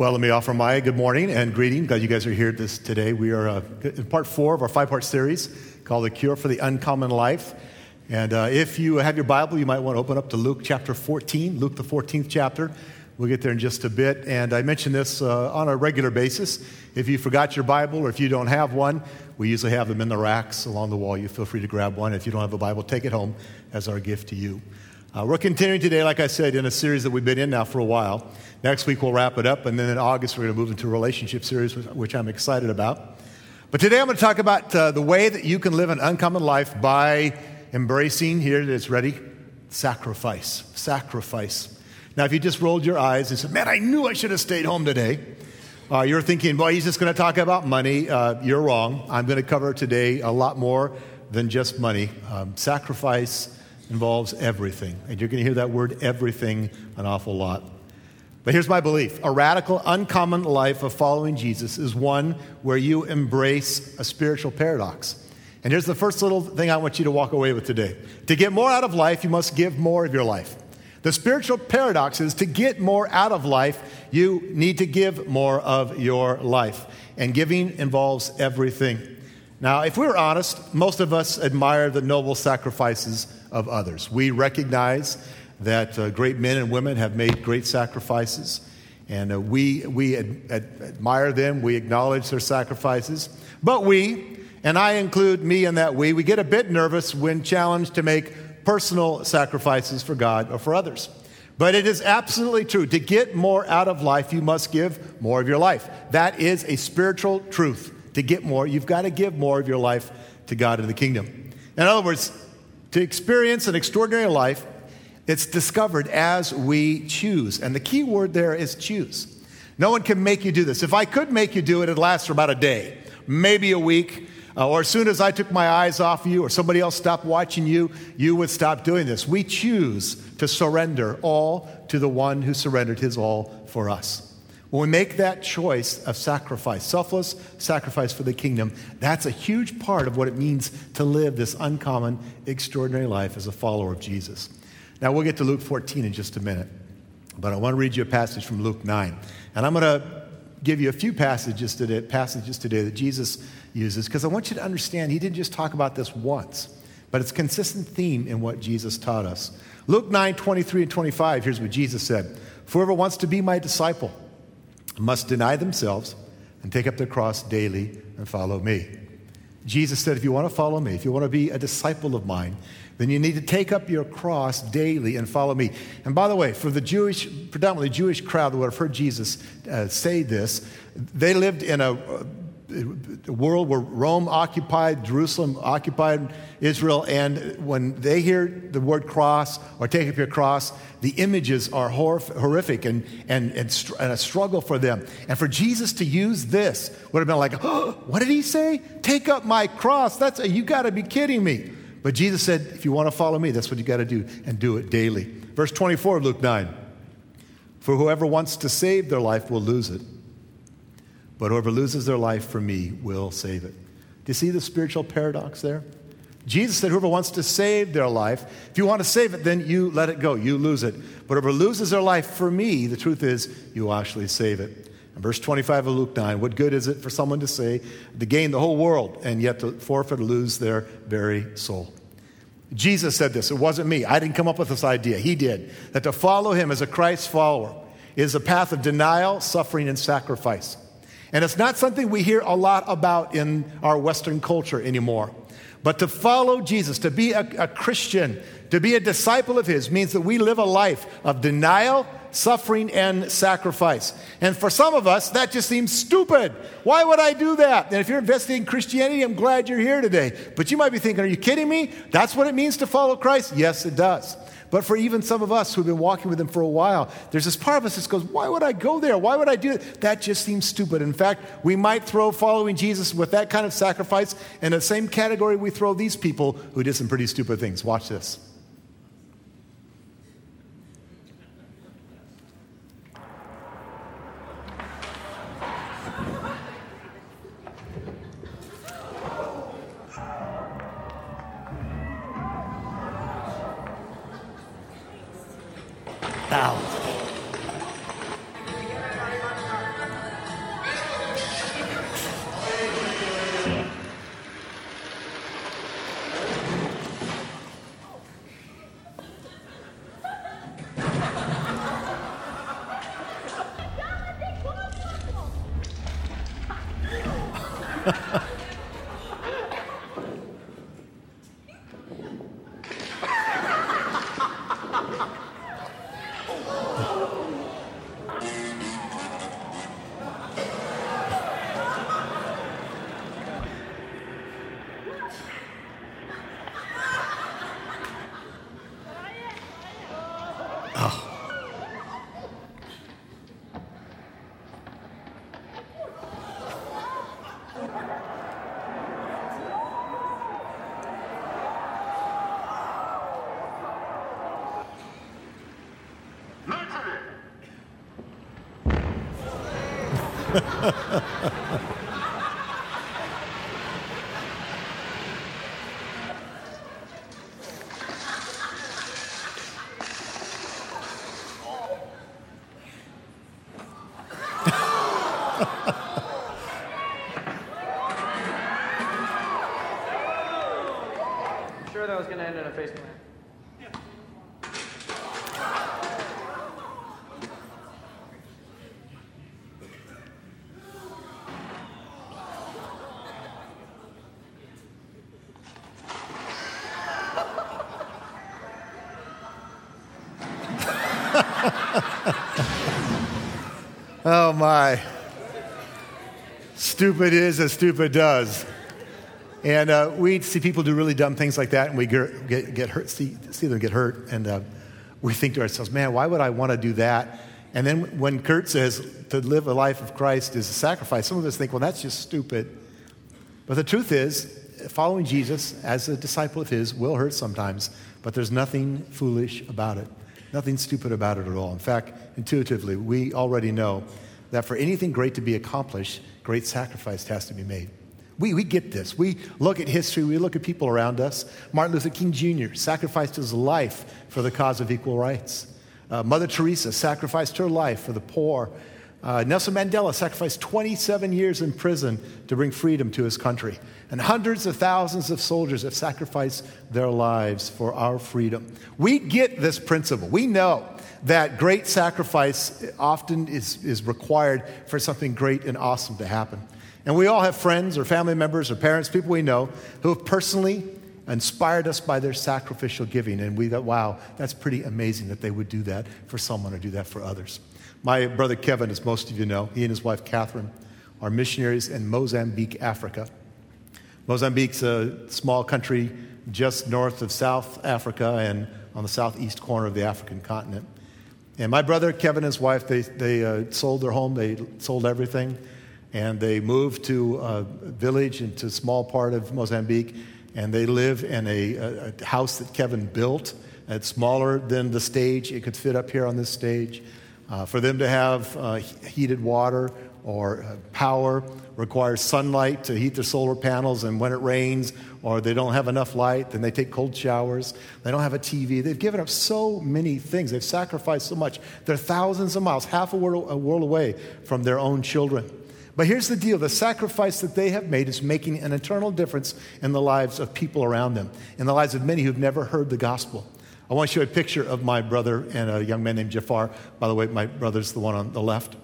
Well, let me offer my good morning and greeting. Glad you guys are here this today. We are uh, in part four of our five-part series called "The Cure for the Uncommon Life." And uh, if you have your Bible, you might want to open up to Luke chapter 14, Luke the 14th chapter. We'll get there in just a bit. And I mention this uh, on a regular basis. If you forgot your Bible or if you don't have one, we usually have them in the racks along the wall. You feel free to grab one. If you don't have a Bible, take it home as our gift to you. Uh, we're continuing today, like I said, in a series that we've been in now for a while. Next week we'll wrap it up, and then in August we're going to move into a relationship series, which I'm excited about. But today I'm going to talk about uh, the way that you can live an uncommon life by embracing, here it is, ready? Sacrifice. Sacrifice. Now, if you just rolled your eyes and said, Man, I knew I should have stayed home today, uh, you're thinking, Boy, he's just going to talk about money. Uh, you're wrong. I'm going to cover today a lot more than just money. Um, sacrifice involves everything. And you're going to hear that word everything an awful lot. But here's my belief a radical, uncommon life of following Jesus is one where you embrace a spiritual paradox. And here's the first little thing I want you to walk away with today. To get more out of life, you must give more of your life. The spiritual paradox is to get more out of life, you need to give more of your life. And giving involves everything. Now, if we're honest, most of us admire the noble sacrifices of others. We recognize that uh, great men and women have made great sacrifices, and uh, we, we ad- ad- admire them, we acknowledge their sacrifices. But we, and I include me in that we, we get a bit nervous when challenged to make personal sacrifices for God or for others. But it is absolutely true. To get more out of life, you must give more of your life. That is a spiritual truth. To get more, you've got to give more of your life to God and the kingdom. In other words, to experience an extraordinary life, it's discovered as we choose. And the key word there is choose. No one can make you do this. If I could make you do it, it'd last for about a day, maybe a week. Uh, or as soon as I took my eyes off you or somebody else stopped watching you, you would stop doing this. We choose to surrender all to the one who surrendered his all for us. When we make that choice of sacrifice, selfless sacrifice for the kingdom, that's a huge part of what it means to live this uncommon, extraordinary life as a follower of Jesus. Now, we'll get to Luke 14 in just a minute, but I want to read you a passage from Luke 9. And I'm going to give you a few passages today, passages today that Jesus uses because I want you to understand he didn't just talk about this once, but it's a consistent theme in what Jesus taught us. Luke 9 23 and 25, here's what Jesus said Whoever wants to be my disciple, must deny themselves and take up their cross daily and follow me. Jesus said, if you want to follow me, if you want to be a disciple of mine, then you need to take up your cross daily and follow me. And by the way, for the Jewish, predominantly Jewish crowd that would have heard Jesus uh, say this, they lived in a, a world where Rome occupied, Jerusalem occupied Israel, and when they hear the word cross or take up your cross, the images are horrific and, and, and, and, a struggle for them. And for Jesus to use this would have been like, oh, what did he say? Take up my cross. That's a, you got to be kidding me. But Jesus said, if you want to follow me, that's what you got to do, and do it daily. Verse 24 of Luke 9 For whoever wants to save their life will lose it, but whoever loses their life for me will save it. Do you see the spiritual paradox there? Jesus said, Whoever wants to save their life, if you want to save it, then you let it go. You lose it. But whoever loses their life for me, the truth is, you actually save it. And verse 25 of Luke 9 What good is it for someone to say, to gain the whole world, and yet to forfeit or lose their very soul? Jesus said this. It wasn't me. I didn't come up with this idea. He did. That to follow him as a Christ follower is a path of denial, suffering, and sacrifice. And it's not something we hear a lot about in our Western culture anymore. But to follow Jesus, to be a, a, Christian, to be a disciple of His, means that we live a life of denial, suffering, and sacrifice. And for some of us, that just seems stupid. Why would I do that? And if you're investing in Christianity, I'm glad you're here today. But you might be thinking, are you kidding me? That's what it means to follow Christ? Yes, it does. But for even some of us who've been walking with him for a while, there's this part of us that goes, Why would I go there? Why would I do it? That just seems stupid. In fact, we might throw following Jesus with that kind of sacrifice in the same category we throw these people who did some pretty stupid things. Watch this. sure that was going to end in a face plant. Oh my. Stupid is as stupid does. And uh, we see people do really dumb things like that, and we get, get, get hurt, see, see them get hurt, and uh, we think to ourselves, man, why would I want to do that? And then when Kurt says to live a life of Christ is a sacrifice, some of us think, well, that's just stupid. But the truth is, following Jesus as a disciple of his will hurt sometimes, but there's nothing foolish about it. Nothing stupid about it at all. In fact, intuitively, we already know that for anything great to be accomplished, great sacrifice has to be made. We, we get this. We look at history, we look at people around us. Martin Luther King Jr. sacrificed his life for the cause of equal rights. Uh, Mother Teresa sacrificed her life for the poor. Uh, Nelson Mandela sacrificed 27 years in prison to bring freedom to his country. And hundreds of thousands of soldiers have sacrificed their lives for our freedom. We get this principle. We know that great sacrifice often is, is required for something great and awesome to happen. And we all have friends or family members or parents, people we know, who have personally inspired us by their sacrificial giving. And we thought, wow, that's pretty amazing that they would do that for someone or do that for others. My brother Kevin, as most of you know, he and his wife Catherine are missionaries in Mozambique, Africa. Mozambique's a small country just north of South Africa and on the southeast corner of the African continent. And my brother Kevin and his wife, they, they uh, sold their home, they sold everything, and they moved to a village into a small part of Mozambique, and they live in a, a, a house that Kevin built. It's smaller than the stage, it could fit up here on this stage. Uh, for them to have uh, heated water or uh, power requires sunlight to heat their solar panels, and when it rains or they don't have enough light, then they take cold showers. They don't have a TV. They've given up so many things. They've sacrificed so much. They're thousands of miles, half a world, a world away from their own children. But here's the deal the sacrifice that they have made is making an eternal difference in the lives of people around them, in the lives of many who've never heard the gospel. I want to show a picture of my brother and a young man named Jafar. By the way, my brother's the one on the left.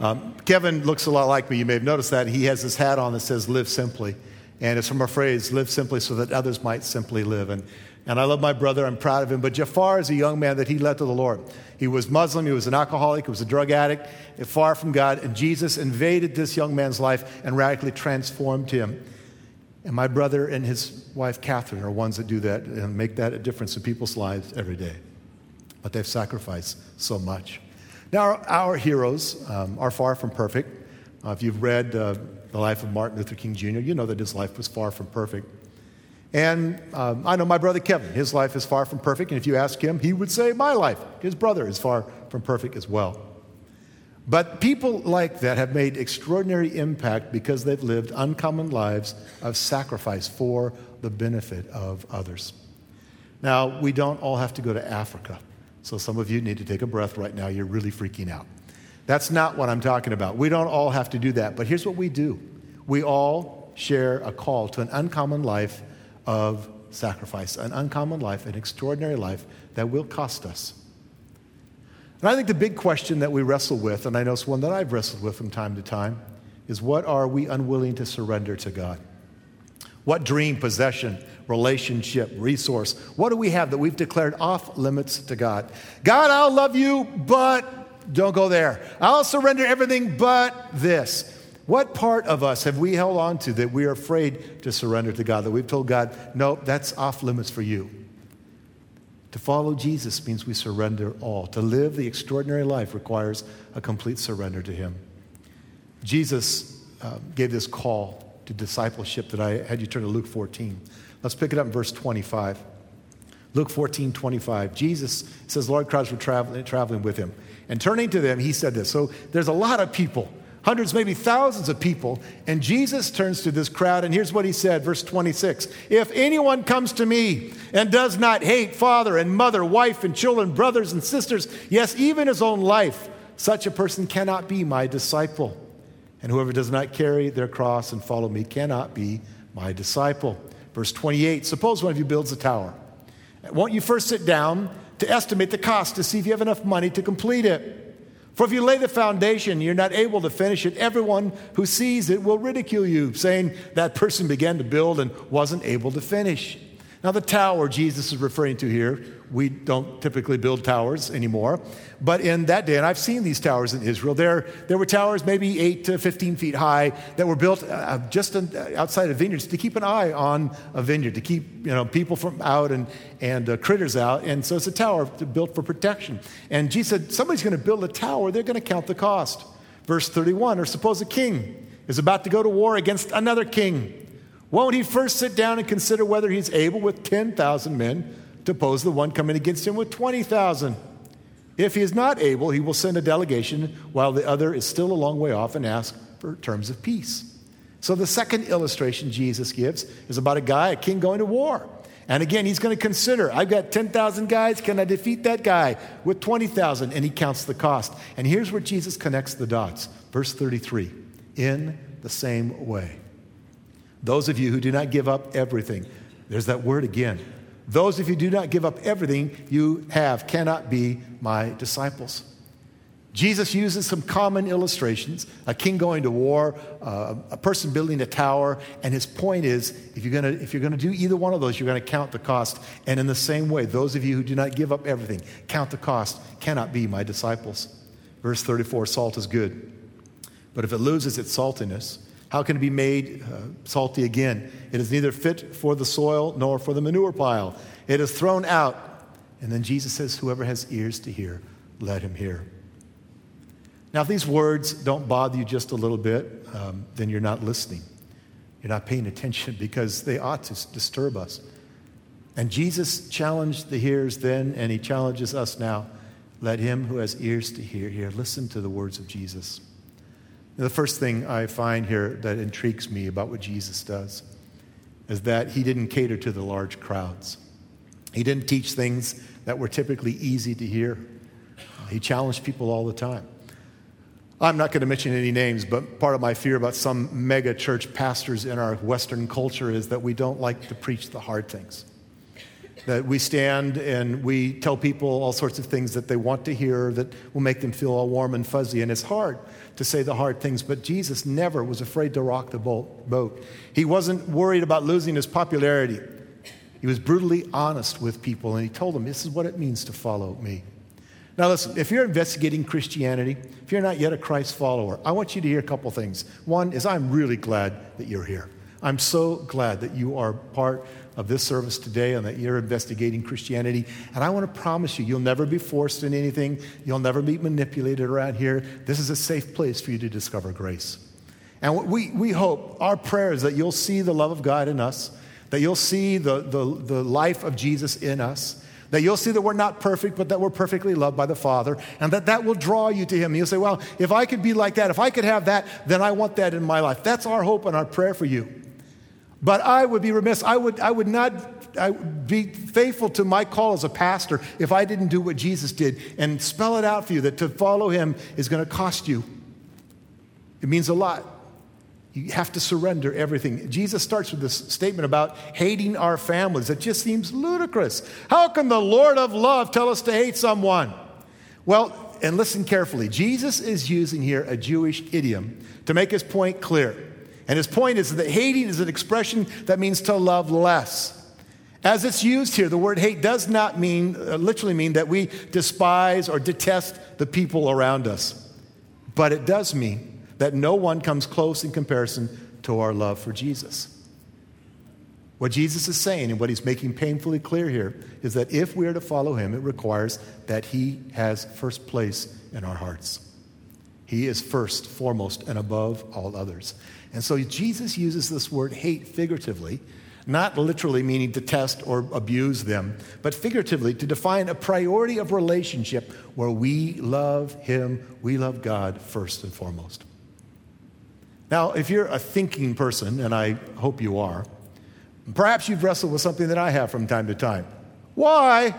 Um, Kevin looks a lot like me. You may have noticed that. He has this hat on that says, Live simply. And it's from a phrase, live simply so that others might simply live. And, and I love my brother. I'm proud of him. But Jafar is a young man that he led to the Lord. He was Muslim. He was an alcoholic. He was a drug addict, far from God. And Jesus invaded this young man's life and radically transformed him. And my brother and his wife, Catherine, are ones that do that and make that a difference in people's lives every day. But they've sacrificed so much. Now, our, our heroes um, are far from perfect. Uh, if you've read uh, the life of Martin Luther King Jr., you know that his life was far from perfect. And um, I know my brother Kevin, his life is far from perfect. And if you ask him, he would say, My life, his brother, is far from perfect as well. But people like that have made extraordinary impact because they've lived uncommon lives of sacrifice for the benefit of others. Now, we don't all have to go to Africa. So some of you need to take a breath right now. You're really freaking out. That's not what I'm talking about. We don't all have to do that. But here's what we do we all share a call to an uncommon life of sacrifice, an uncommon life, an extraordinary life that will cost us. And I think the big question that we wrestle with, and I know it's one that I've wrestled with from time to time, is what are we unwilling to surrender to God? What dream, possession, relationship, resource, what do we have that we've declared off limits to God? God, I'll love you, but don't go there. I'll surrender everything but this. What part of us have we held on to that we are afraid to surrender to God? That we've told God, no, that's off limits for you. To follow Jesus means we surrender all. To live the extraordinary life requires a complete surrender to Him. Jesus uh, gave this call to discipleship that I had you turn to Luke 14. Let's pick it up in verse 25. Luke 14, 25. Jesus says, Lord crowds were traveling, traveling with him. And turning to them, he said this. So there's a lot of people hundreds, maybe thousands of people. And Jesus turns to this crowd, and here's what he said, verse 26 If anyone comes to me and does not hate father and mother, wife and children, brothers and sisters, yes, even his own life, such a person cannot be my disciple. And whoever does not carry their cross and follow me cannot be my disciple. Verse 28 Suppose one of you builds a tower. Won't you first sit down to estimate the cost to see if you have enough money to complete it? For if you lay the foundation, you're not able to finish it, everyone who sees it will ridicule you, saying that person began to build and wasn't able to finish. Now, the tower Jesus is referring to here, we don't typically build towers anymore, but in that day, and I've seen these towers in Israel, there, there were towers maybe 8 to 15 feet high that were built uh, just in, uh, outside of vineyards to keep an eye on a vineyard, to keep you know, people from out and, and uh, critters out. And so it's a tower built for protection. And Jesus said, somebody's going to build a tower, they're going to count the cost. Verse 31, or suppose a king is about to go to war against another king. Won't he first sit down and consider whether he's able with 10,000 men to oppose the one coming against him with 20,000? If he is not able, he will send a delegation while the other is still a long way off and ask for terms of peace. So the second illustration Jesus gives is about a guy, a king going to war. And again, he's going to consider I've got 10,000 guys. Can I defeat that guy with 20,000? And he counts the cost. And here's where Jesus connects the dots. Verse 33 In the same way. Those of you who do not give up everything, there's that word again. Those of you who do not give up everything you have cannot be my disciples. Jesus uses some common illustrations a king going to war, uh, a person building a tower, and his point is if you're going if you're to do either one of those, you're to count the cost. And in the same way, those of you who do not give up everything, count the cost, cannot be my disciples. Verse 34 salt is good, but if it loses its saltiness, how can it be made uh, salty again? It is neither fit for the soil nor for the manure pile. It is thrown out. And then Jesus says, Whoever has ears to hear, let him hear. Now, if these words don't bother you just a little bit, um, then you're not listening. You're not paying attention because they ought to disturb us. And Jesus challenged the hearers then, and he challenges us now. Let him who has ears to hear hear. Listen to the words of Jesus. The first thing I find here that intrigues me about what Jesus does is that he didn't cater to the large crowds. He didn't teach things that were typically easy to hear. He challenged people all the time. I'm not going to mention any names, but part of my fear about some mega church pastors in our Western culture is that we don't like to preach the hard things. That we stand and we tell people all sorts of things that they want to hear that will make them feel all warm and fuzzy. And it's hard to say the hard things, but Jesus never was afraid to rock the boat. He wasn't worried about losing his popularity. He was brutally honest with people, and he told them, This is what it means to follow me. Now, listen, if you're investigating Christianity, if you're not yet a Christ follower, I want you to hear a couple things. One is I'm really glad that you're here. I'm so glad that you are part of this service today and that you're investigating Christianity. And I want to promise you, you'll never be forced in anything, you'll never be manipulated around here. This is a safe place for you to discover grace. And we, we hope, our prayer is that you'll see the love of God in us, that you'll see the, the, the life of Jesus in us, that you'll see that we're not perfect, but that we're perfectly loved by the Father, and that that will draw you to Him. You'll say, Well, if I could be like that, if I could have that, then I want that in my life. That's our hope and our prayer for you. But I would be remiss, I would, I would not I would be faithful to my call as a pastor if I didn't do what Jesus did and spell it out for you that to follow him is going to cost you. It means a lot. You have to surrender everything. Jesus starts with this statement about hating our families. It just seems ludicrous. How can the Lord of love tell us to hate someone? Well, and listen carefully. Jesus is using here a Jewish idiom to make his point clear. And his point is that hating is an expression that means to love less. As it's used here, the word hate does not mean, uh, literally mean that we despise or detest the people around us. But it does mean that no one comes close in comparison to our love for Jesus. What Jesus is saying and what he's making painfully clear here is that if we are to follow him, it requires that he has first place in our hearts. He is first, foremost, and above all others. And so Jesus uses this word hate figuratively, not literally meaning detest or abuse them, but figuratively to define a priority of relationship where we love him, we love God first and foremost. Now, if you're a thinking person, and I hope you are, Perhaps you've wrestled with something that I have from time to time. Why?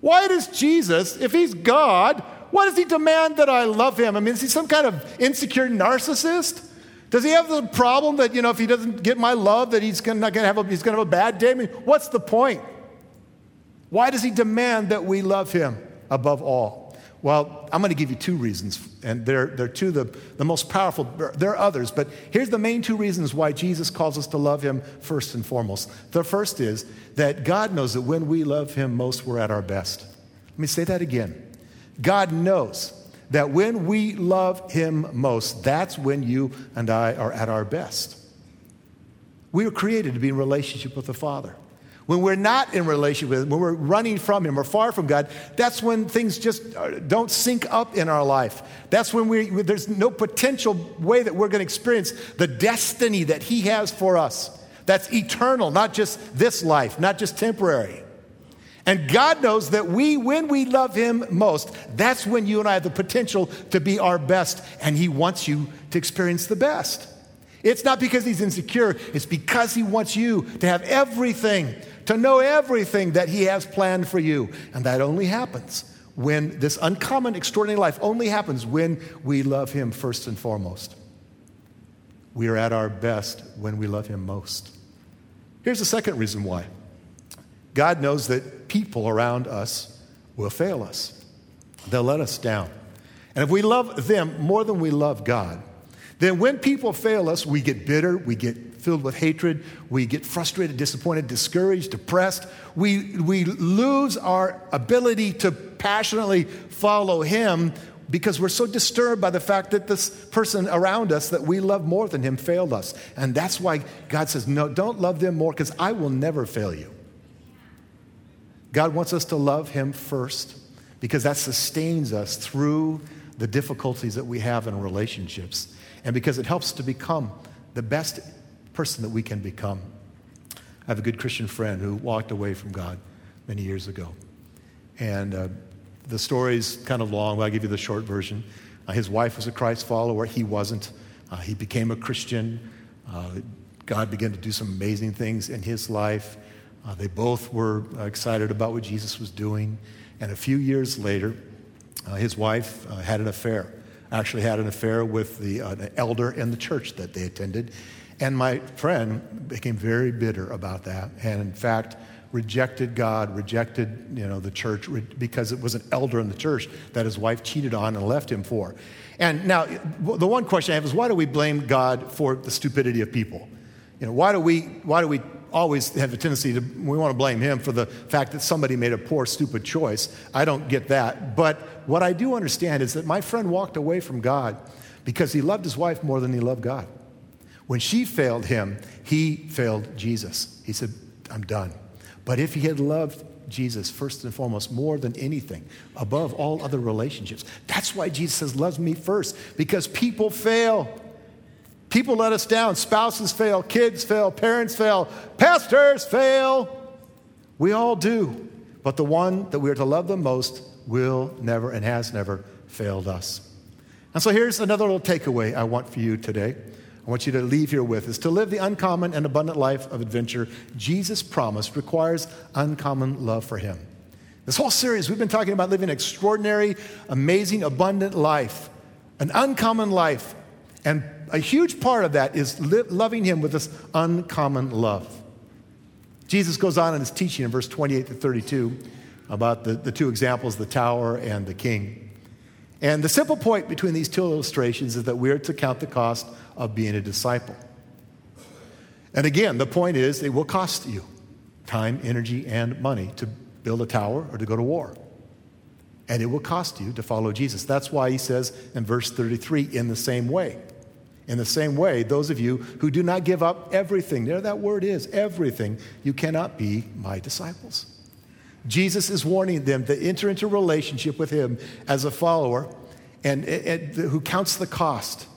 Why does Jesus, if he's God, why does he demand that I love him? I mean, is he some kind of insecure narcissist? Does he have the problem that, you know, if he doesn't get my love, that he's gonna, not going to have a, he's to have a bad day? I mean, what's the point? Why does he demand that we love him above all? Well, I'm going to give you two reasons, and they're, they're two the, the most powerful. There are others, but here's the main two reasons why Jesus calls us to love him first and foremost. The first is that God knows that when we love him most, we're at our best. Let me say that again. God knows that when we love him most, that's when you and I are at our best. We were created to be in relationship with the Father. When we're not in relationship with Him, when we're running from Him or far from God, that's when things just uh, don't sync up in our life. That's when we, there's no potential way that we're going to experience the destiny that He has for us. That's eternal, not just this life, not just temporary. And God knows that we, when we love Him most, that's when you and I have the potential to be our best, and He wants you to experience the best. It's not because He's insecure, it's because He wants you to have everything to know everything that He has planned for you. And that only happens when this uncommon, extraordinary life only happens when we love Him first and foremost. We are at our best when we love Him most. Here's the second reason why God knows that people around us will fail us, they'll let us down. And if we love them more than we love God, then when people fail us, we get bitter, we get filled with hatred. We get frustrated, disappointed, discouraged, depressed. We, we lose our ability to passionately follow Him because we're so disturbed by the fact that this person around us that we love more than Him failed us. And that's why God says, No, don't love them more because I will never fail you. God wants us to love Him first because that sustains us through the difficulties that we have in relationships and because it helps to become the best person that we can become. I have a good Christian friend who walked away from God many years ago. And uh, the story's kind of long, but I'll give you the short version. Uh, his wife was a Christ follower, he wasn't. Uh, he became a Christian. Uh, God began to do some amazing things in his life. Uh, they both were excited about what Jesus was doing. And a few years later, uh, his wife had an affair. Actually, had an affair with the, an elder in the church that they attended. And my friend became very bitter about that. And in fact, rejected God, rejected you know, the church because it was an elder in the church that his wife cheated on and left him for. And now, the one question I have is why do we blame God for the stupidity of people? You know, why do we, why do we always have a tendency to, we want to blame him for the fact that somebody made a poor, stupid choice? I don't get that. But what I do understand is that my friend walked away from God because he loved his wife more than he loved God. When she failed him, he failed Jesus. He said, I'm done. But if he had loved Jesus first and foremost more than anything, above all other relationships, that's why Jesus says, Love me first, because people fail. People let us down. Spouses fail, kids fail, parents fail, pastors fail. We all do. But the one that we are to love the most will never and has never failed us. And so here's another little takeaway I want for you today. I want you to leave here with is to live the uncommon and abundant life of adventure Jesus promised requires uncommon love for Him. This whole series, we've been talking about living an extraordinary, amazing, abundant life, an uncommon life. And a huge part of that is li- loving Him with this uncommon love. Jesus goes on in his teaching in verse 28 to 32 about the, the two examples, the tower and the king. And the simple point between these two illustrations is that we're to count the cost of being a disciple. And again, the point is it will cost you time, energy, and money to build a tower or to go to war. And it will cost you to follow Jesus. That's why he says in verse 33 in the same way. In the same way, those of you who do not give up everything, there that word is, everything, you cannot be my disciples. Jesus is warning them to enter into relationship with him as a follower and, and, who counts the cost,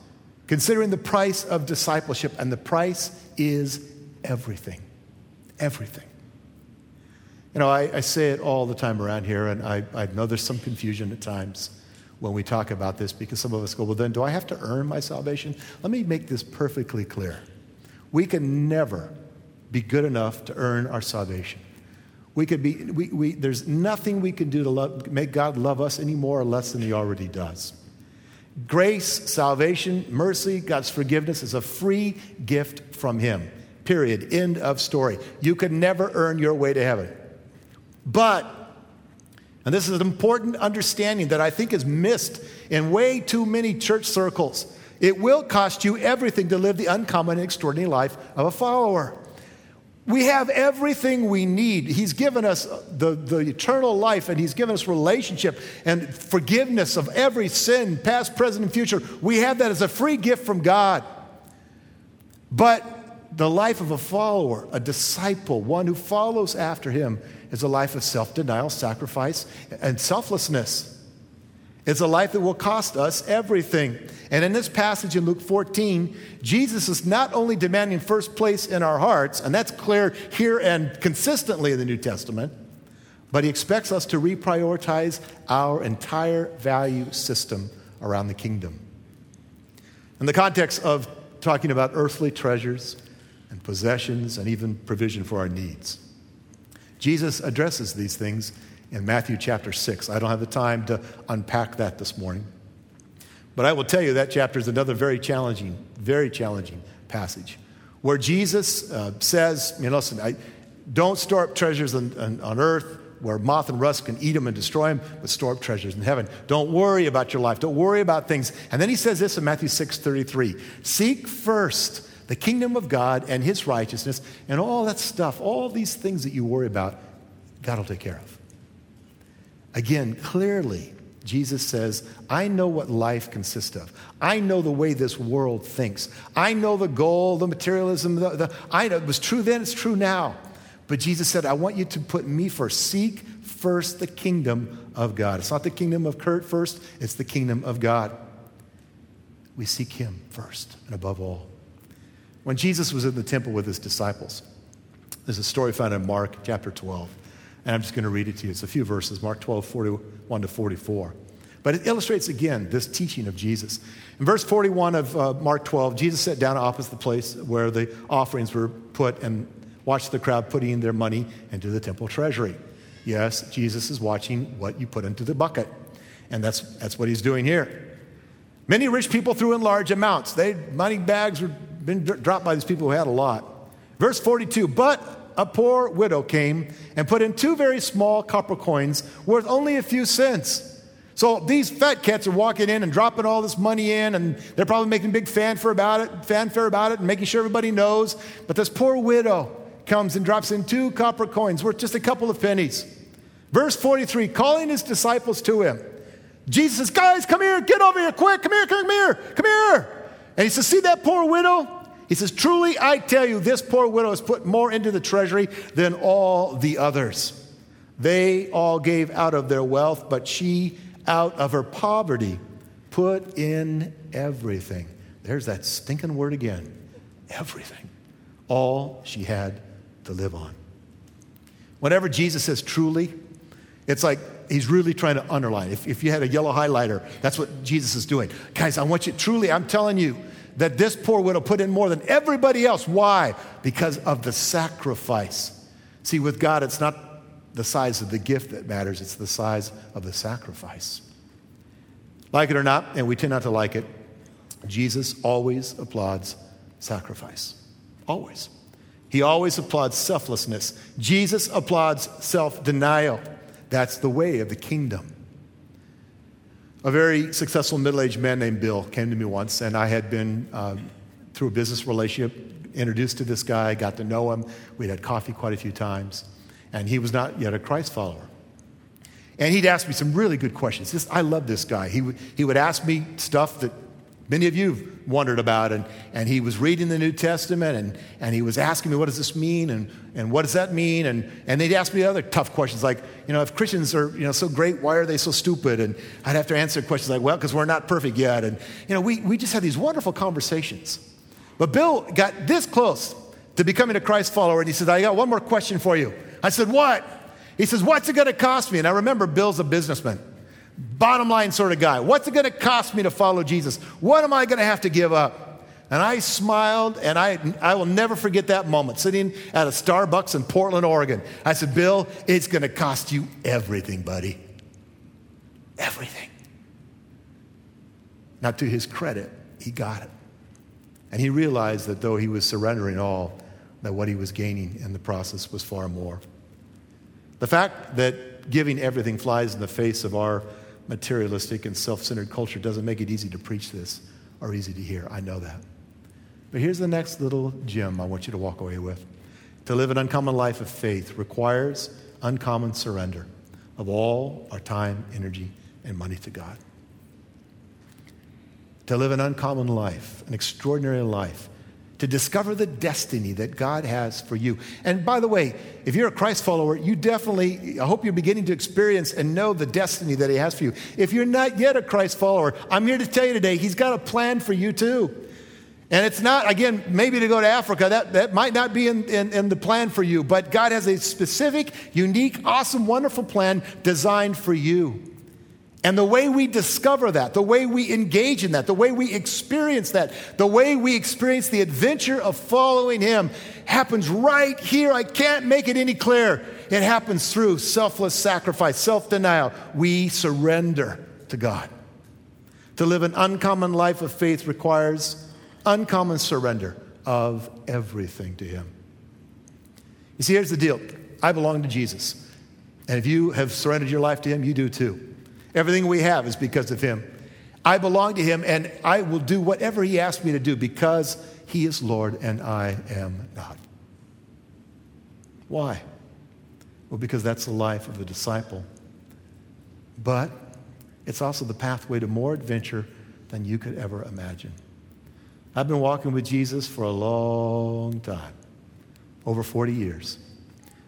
considering the price of discipleship, and the price is everything. Everything. You know, I, I, say it all the time around here, and I, I know there's some confusion at times when we talk about this because some of us go, well, then do I have to earn my salvation? Let me make this perfectly clear. We can never be good enough to earn our salvation. We could be, we, we, there's nothing we can do to love, make God love us any more or less than He already does. Grace, salvation, mercy, God's forgiveness is a free gift from Him. Period. End of story. You could never earn your way to heaven. But, and this is an important understanding that I think is missed in way too many church circles, it will cost you everything to live the uncommon and extraordinary life of a follower. We have everything we need. He's given us the, the eternal life and He's given us relationship and forgiveness of every sin, past, present, and future. We have that as a free gift from God. But the life of a follower, a disciple, one who follows after Him, is a life of self denial, sacrifice, and selflessness. It's a life that will cost us everything. And in this passage in Luke 14, Jesus is not only demanding first place in our hearts, and that's clear here and consistently in the New Testament, but he expects us to reprioritize our entire value system around the kingdom. In the context of talking about earthly treasures and possessions and even provision for our needs, Jesus addresses these things in Matthew chapter 6. I don't have the time to unpack that this morning. But I will tell you that chapter is another very challenging, very challenging passage where Jesus uh, says, you know, listen, I, don't store up treasures on, on, on earth where moth and rust can eat them and destroy them, but store up treasures in heaven. Don't worry about your life. Don't worry about things. And then he says this in Matthew 6 33 Seek first the kingdom of God and his righteousness, and all that stuff, all these things that you worry about, God will take care of. Again, clearly, Jesus says, I know what life consists of. I know the way this world thinks. I know the goal, the materialism. The, the, I know it was true then, it's true now. But Jesus said, I want you to put me first. Seek first the kingdom of God. It's not the kingdom of Kurt first, it's the kingdom of God. We seek him first and above all. When Jesus was in the temple with his disciples, there's a story found in Mark chapter 12. And I'm just going to read it to you. It's a few verses, Mark 12, 41 to 44. But it illustrates again this teaching of Jesus. In verse 41 of uh, Mark 12, Jesus sat down opposite the place where the offerings were put and watched the crowd putting their money into the temple treasury. Yes, Jesus is watching what you put into the bucket. And that's, that's what he's doing here. Many rich people threw in large amounts. They, money bags were been dropped by these people who had a lot. Verse 42, but a poor widow came and put in two very small copper coins worth only a few cents. So these fat cats are walking in and dropping all this money in, and they're probably making big fanfare about it, fanfare about it, and making sure everybody knows. But this poor widow comes and drops in two copper coins worth just a couple of pennies. Verse 43, calling his disciples to him. Jesus says, Guys, come here, get over here, quick, come here, come here, come here. And he says, See that poor widow? He says, Truly, I tell you, this poor widow has put more into the treasury than all the others. They all gave out of their wealth, but she, out of her poverty, put in everything. There's that stinking word again everything. All she had to live on. Whenever Jesus says truly, it's like he's really trying to underline. If, if you had a yellow highlighter, that's what Jesus is doing. Guys, I want you, truly, I'm telling you, that this poor widow put in more than everybody else. Why? Because of the sacrifice. See, with God, it's not the size of the gift that matters, it's the size of the sacrifice. Like it or not, and we tend not to like it, Jesus always applauds sacrifice. Always. He always applauds selflessness. Jesus applauds self denial. That's the way of the kingdom. A very successful middle aged man named Bill came to me once, and I had been, um, through a business relationship, introduced to this guy, got to know him. We'd had coffee quite a few times, and he was not yet a Christ follower. And he'd ask me some really good questions. This, I love this guy. He, would, he would ask me stuff that many of you wondered about. And, and he was reading the New Testament and, and he was asking me, what does this mean? And, and what does that mean? And, and they'd ask me other tough questions like, you know, if Christians are, you know, so great, why are they so stupid? And I'd have to answer questions like, well, because we're not perfect yet. And, you know, we, we just had these wonderful conversations. But Bill got this close to becoming a Christ follower. And he said, I got one more question for you. I said, what? He says, what's it going to cost me? And I remember Bill's a businessman bottom line sort of guy. What's it going to cost me to follow Jesus? What am I going to have to give up? And I smiled, and I, I will never forget that moment sitting at a Starbucks in Portland, Oregon. I said, Bill, it's going to cost you everything, buddy. Everything. Now, to his credit, he got it. And he realized that though he was surrendering all, that what he was gaining in the process was far more. The fact that giving everything flies in the face of our materialistic and self centered culture doesn't make it easy to preach this or easy to hear. I know that. But here's the next little gem I want you to walk away with. To live an uncommon life of faith requires uncommon surrender of all our time, energy, and money to God. To live an uncommon life, an extraordinary life, to discover the destiny that God has for you. And by the way, if you're a Christ follower, you definitely, I hope you're beginning to experience and know the destiny that He has for you. If you're not yet a Christ follower, I'm here to tell you today, He's got a plan for you too. And it's not, again, maybe to go to Africa, that, that might not be in, in, in the plan for you, but God has a specific, unique, awesome, wonderful plan designed for you. And the way we discover that, the way we engage in that, the way we experience that, the way we experience the adventure of following Him happens right here. I can't make it any clearer. It happens through selfless sacrifice, self denial. We surrender to God. To live an uncommon life of faith requires uncommon surrender of everything to Him. You see, here's the deal I belong to Jesus. And if you have surrendered your life to Him, you do too. Everything we have is because of Him. I belong to Him, and I will do whatever He asks me to do because He is Lord and I am not. Why? Well, because that's the life of a disciple. But it's also the pathway to more adventure than you could ever imagine. I've been walking with Jesus for a long time, over 40 years.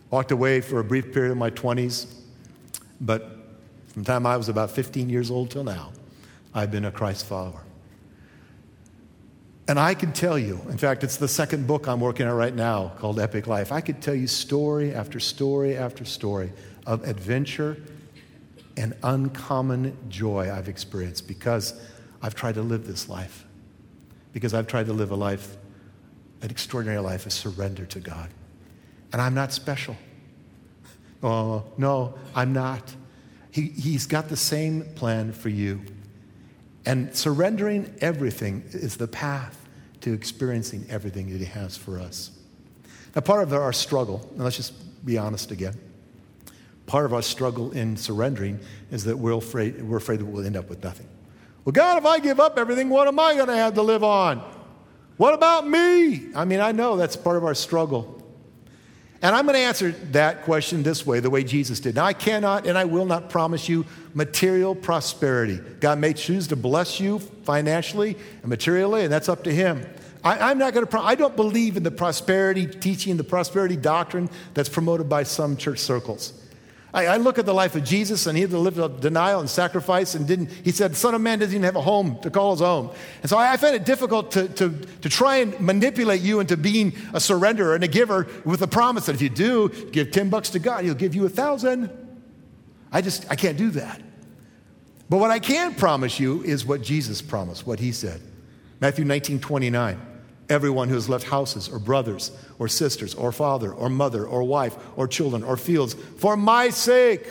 Walked away for a brief period in my 20s, but from the time I was about 15 years old till now, I've been a Christ follower. And I can tell you, in fact, it's the second book I'm working on right now called Epic Life. I could tell you story after story after story of adventure and uncommon joy I've experienced because I've tried to live this life. Because I've tried to live a life, an extraordinary life of surrender to God. And I'm not special. Oh, no, I'm not. He, he's got the same plan for you. And surrendering everything is the path to experiencing everything that He has for us. Now, part of our struggle, and let's just be honest again, part of our struggle in surrendering is that we're afraid, we're afraid that we'll end up with nothing. Well, God, if I give up everything, what am I going to have to live on? What about me? I mean, I know that's part of our struggle. And I'm going to answer that question this way, the way Jesus did. Now, I cannot and I will not promise you material prosperity. God may choose to bless you financially and materially, and that's up to Him. I, am not going to, pro- I don't believe in the prosperity teaching, the prosperity doctrine that's promoted by some church circles. I, I look at the life of Jesus, and he lived a denial and sacrifice, and didn't. He said, "Son of Man doesn't even have a home to call his own." And so I, I find it difficult to, to, to try and manipulate you into being a surrenderer and a giver with the promise that if you do give ten bucks to God, He'll give you a thousand. I just I can't do that. But what I can promise you is what Jesus promised, what He said, Matthew 19, 29. Everyone who has left houses or brothers or sisters or father or mother or wife or children or fields for my sake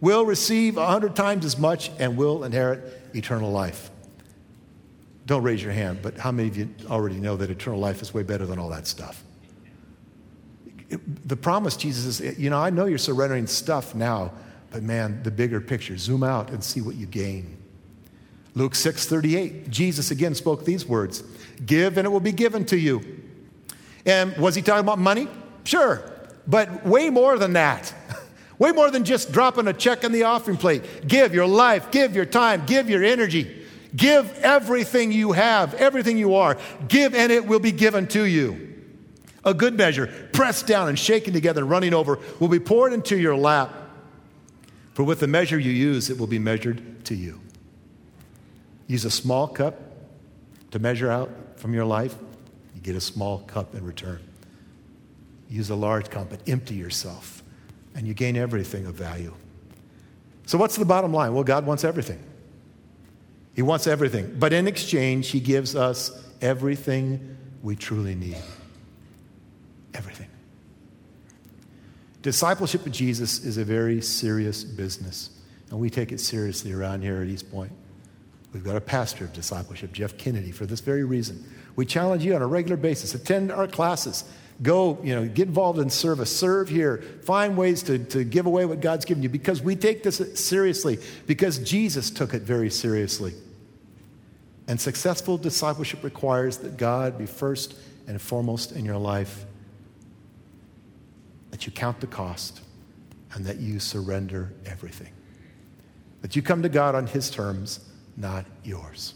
will receive a hundred times as much and will inherit eternal life. Don't raise your hand, but how many of you already know that eternal life is way better than all that stuff? The promise, Jesus, is you know, I know you're surrendering stuff now, but man, the bigger picture, zoom out and see what you gain. Luke 6 38, Jesus again spoke these words Give and it will be given to you. And was he talking about money? Sure, but way more than that. Way more than just dropping a check in the offering plate. Give your life, give your time, give your energy. Give everything you have, everything you are. Give and it will be given to you. A good measure, pressed down and shaken together and running over, will be poured into your lap. For with the measure you use, it will be measured to you. Use a small cup to measure out from your life, you get a small cup in return. Use a large cup, but empty yourself, and you gain everything of value. So, what's the bottom line? Well, God wants everything. He wants everything. But in exchange, He gives us everything we truly need. Everything. Discipleship of Jesus is a very serious business, and we take it seriously around here at East Point. We've got a pastor of discipleship, Jeff Kennedy, for this very reason. We challenge you on a regular basis. Attend our classes. Go, you know, get involved in service. Serve here. Find ways to, to give away what God's given you because we take this seriously, because Jesus took it very seriously. And successful discipleship requires that God be first and foremost in your life, that you count the cost, and that you surrender everything. That you come to God on His terms not yours.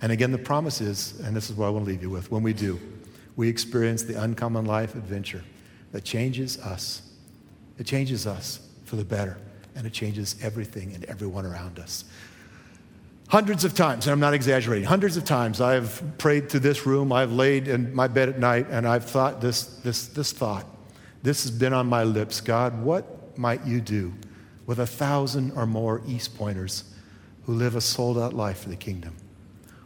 And again, the promise is, and this is what I want to leave you with when we do, we experience the uncommon life adventure that changes us. It changes us for the better, and it changes everything and everyone around us. Hundreds of times, and I'm not exaggerating, hundreds of times I've prayed to this room, I've laid in my bed at night, and I've thought this, this, this thought. This has been on my lips. God, what might you do with a thousand or more East Pointers who live a sold out life for the kingdom.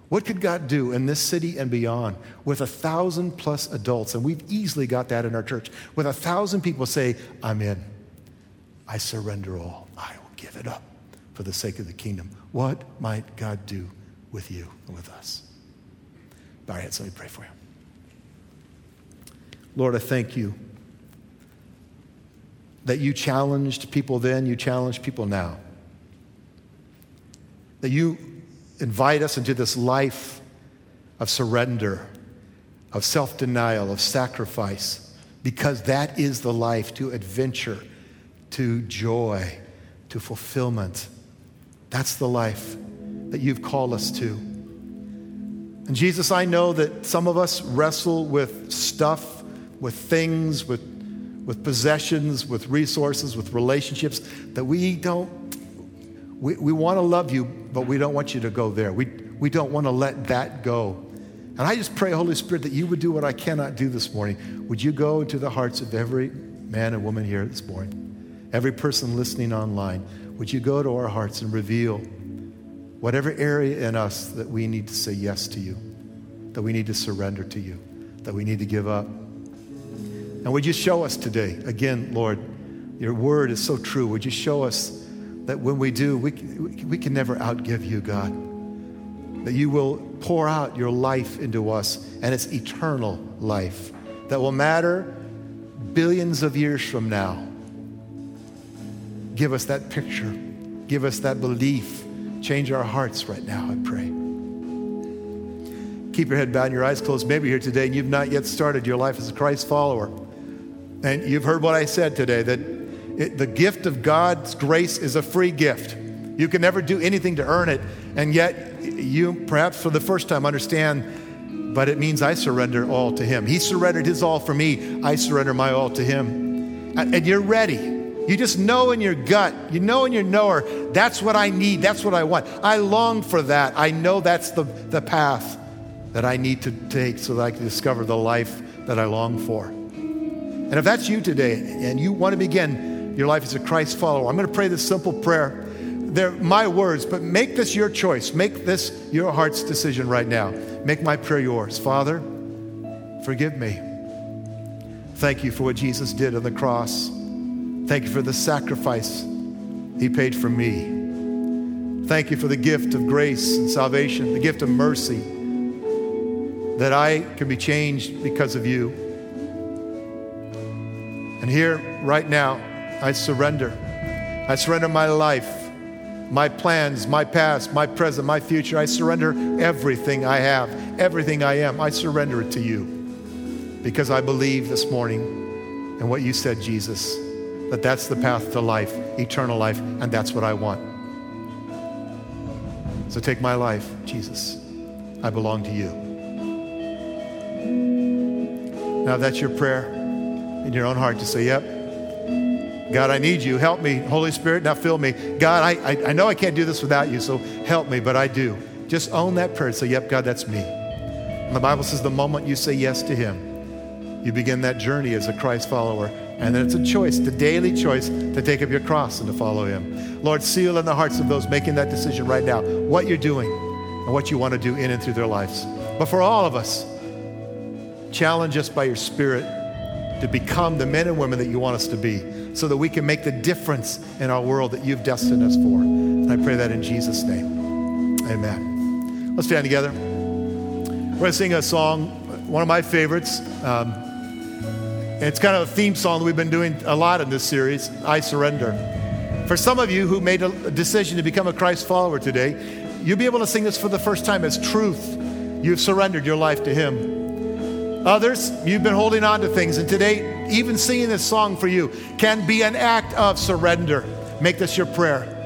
What could God do in this city and beyond with a thousand plus adults? And we've easily got that in our church. With a thousand people say, I'm in. I surrender all. I will give it up for the sake of the kingdom. What might God do with you and with us? Bow your heads, let me pray for you. Lord, I thank you that you challenged people then, you challenge people now that you invite us into this life of surrender, of self denial, of sacrifice, because that is the life to adventure, to joy, to fulfillment. That's the life that you've called us to. And Jesus, I know that some of us wrestle with stuff, with things, with, with possessions, with resources, with relationships that we don't we, we want to love you, but we don't want you to go there. We, we don't want to let that go. And I just pray, Holy Spirit, that you would do what I cannot do this morning. Would you go into the hearts of every man and woman here this morning, every person listening online? Would you go to our hearts and reveal whatever area in us that we need to say yes to you, that we need to surrender to you, that we need to give up? And would you show us today, again, Lord, your word is so true. Would you show us? That when we do, we, we can never outgive you, God. That you will pour out your life into us, and it's eternal life that will matter billions of years from now. Give us that picture, give us that belief. Change our hearts right now, I pray. Keep your head bowed and your eyes closed. Maybe you're here today and you've not yet started your life as a Christ follower. And you've heard what I said today that it, the gift of God's grace is a free gift. You can never do anything to earn it. And yet, you perhaps for the first time understand, but it means I surrender all to Him. He surrendered His all for me. I surrender my all to Him. And you're ready. You just know in your gut, you know in your knower, that's what I need, that's what I want. I long for that. I know that's the, the path that I need to take so that I can discover the life that I long for. And if that's you today and you want to begin, your life as a Christ follower. I'm going to pray this simple prayer. They're my words, but make this your choice. Make this your heart's decision right now. Make my prayer yours. Father, forgive me. Thank you for what Jesus did on the cross. Thank you for the sacrifice he paid for me. Thank you for the gift of grace and salvation, the gift of mercy, that I can be changed because of you. And here, right now, I surrender. I surrender my life, my plans, my past, my present, my future. I surrender everything I have, everything I am. I surrender it to you because I believe this morning in what you said, Jesus, that that's the path to life, eternal life, and that's what I want. So take my life, Jesus. I belong to you. Now, that's your prayer in your own heart to say, Yep, God, I need you. Help me. Holy Spirit, now fill me. God, I, I, I know I can't do this without you, so help me, but I do. Just own that prayer. Say, Yep, God, that's me. And the Bible says the moment you say yes to Him, you begin that journey as a Christ follower. And then it's a choice, the daily choice to take up your cross and to follow Him. Lord, seal in the hearts of those making that decision right now what you're doing and what you want to do in and through their lives. But for all of us, challenge us by your Spirit to become the men and women that you want us to be so that we can make the difference in our world that you've destined us for. And I pray that in Jesus' name. Amen. Let's stand together. We're going to sing a song, one of my favorites. Um, it's kind of a theme song that we've been doing a lot in this series I Surrender. For some of you who made a decision to become a Christ follower today, you'll be able to sing this for the first time as truth. You've surrendered your life to Him. Others, you've been holding on to things, and today, even singing this song for you can be an act of surrender. Make this your prayer.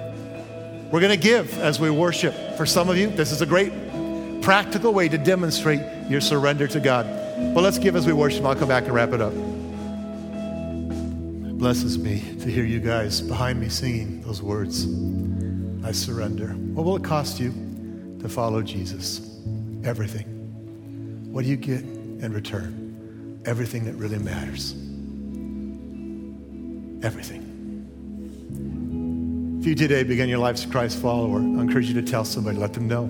We're going to give as we worship. For some of you, this is a great practical way to demonstrate your surrender to God. But let's give as we worship. I'll come back and wrap it up. It blesses me to hear you guys behind me singing those words. I surrender. What will it cost you to follow Jesus? Everything. What do you get? in return everything that really matters. Everything. If you today begin your life as a Christ follower, I encourage you to tell somebody, let them know.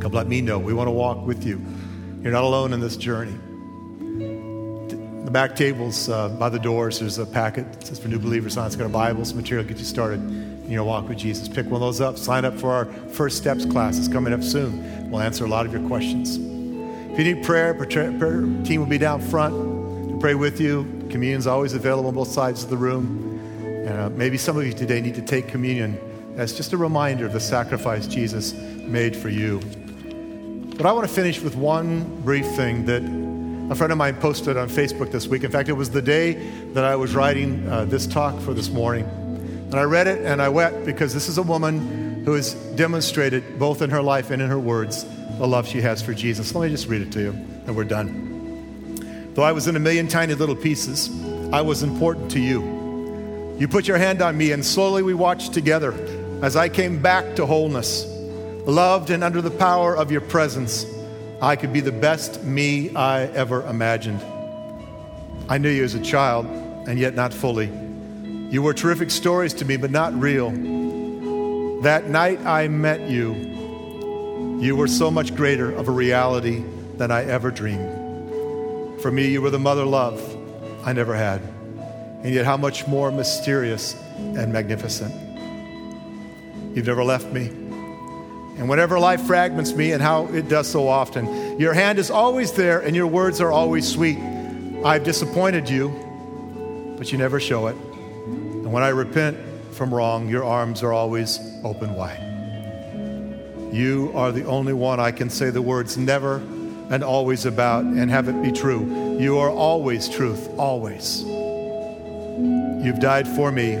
Come let me know. We want to walk with you. You're not alone in this journey. The back tables uh, by the doors, there's a packet that says for new believers. It's got a Bible, some material to get you started in your walk with Jesus. Pick one of those up. Sign up for our First Steps class. It's coming up soon. We'll answer a lot of your questions. If you need prayer, prayer team will be down front to pray with you. Communion's always available on both sides of the room. And uh, maybe some of you today need to take communion as just a reminder of the sacrifice Jesus made for you. But I want to finish with one brief thing that a friend of mine posted on Facebook this week. In fact, it was the day that I was writing uh, this talk for this morning. And I read it and I wept because this is a woman who has demonstrated both in her life and in her words the love she has for Jesus. Let me just read it to you, and we're done. Though I was in a million tiny little pieces, I was important to you. You put your hand on me, and slowly we watched together as I came back to wholeness. Loved and under the power of your presence, I could be the best me I ever imagined. I knew you as a child, and yet not fully. You were terrific stories to me, but not real. That night I met you, you were so much greater of a reality than I ever dreamed. For me, you were the mother love I never had, and yet how much more mysterious and magnificent. You've never left me. And whenever life fragments me, and how it does so often, your hand is always there and your words are always sweet. I've disappointed you, but you never show it. And when I repent from wrong, your arms are always open wide. You are the only one I can say the words never and always about and have it be true. You are always truth, always. You've died for me,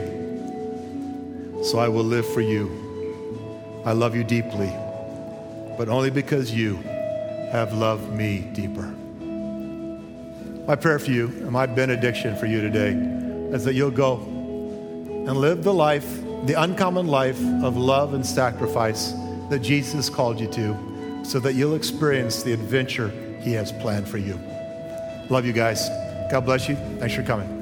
so I will live for you. I love you deeply, but only because you have loved me deeper. My prayer for you and my benediction for you today is that you'll go and live the life, the uncommon life of love and sacrifice that Jesus called you to so that you'll experience the adventure he has planned for you. Love you guys. God bless you. Thanks for coming.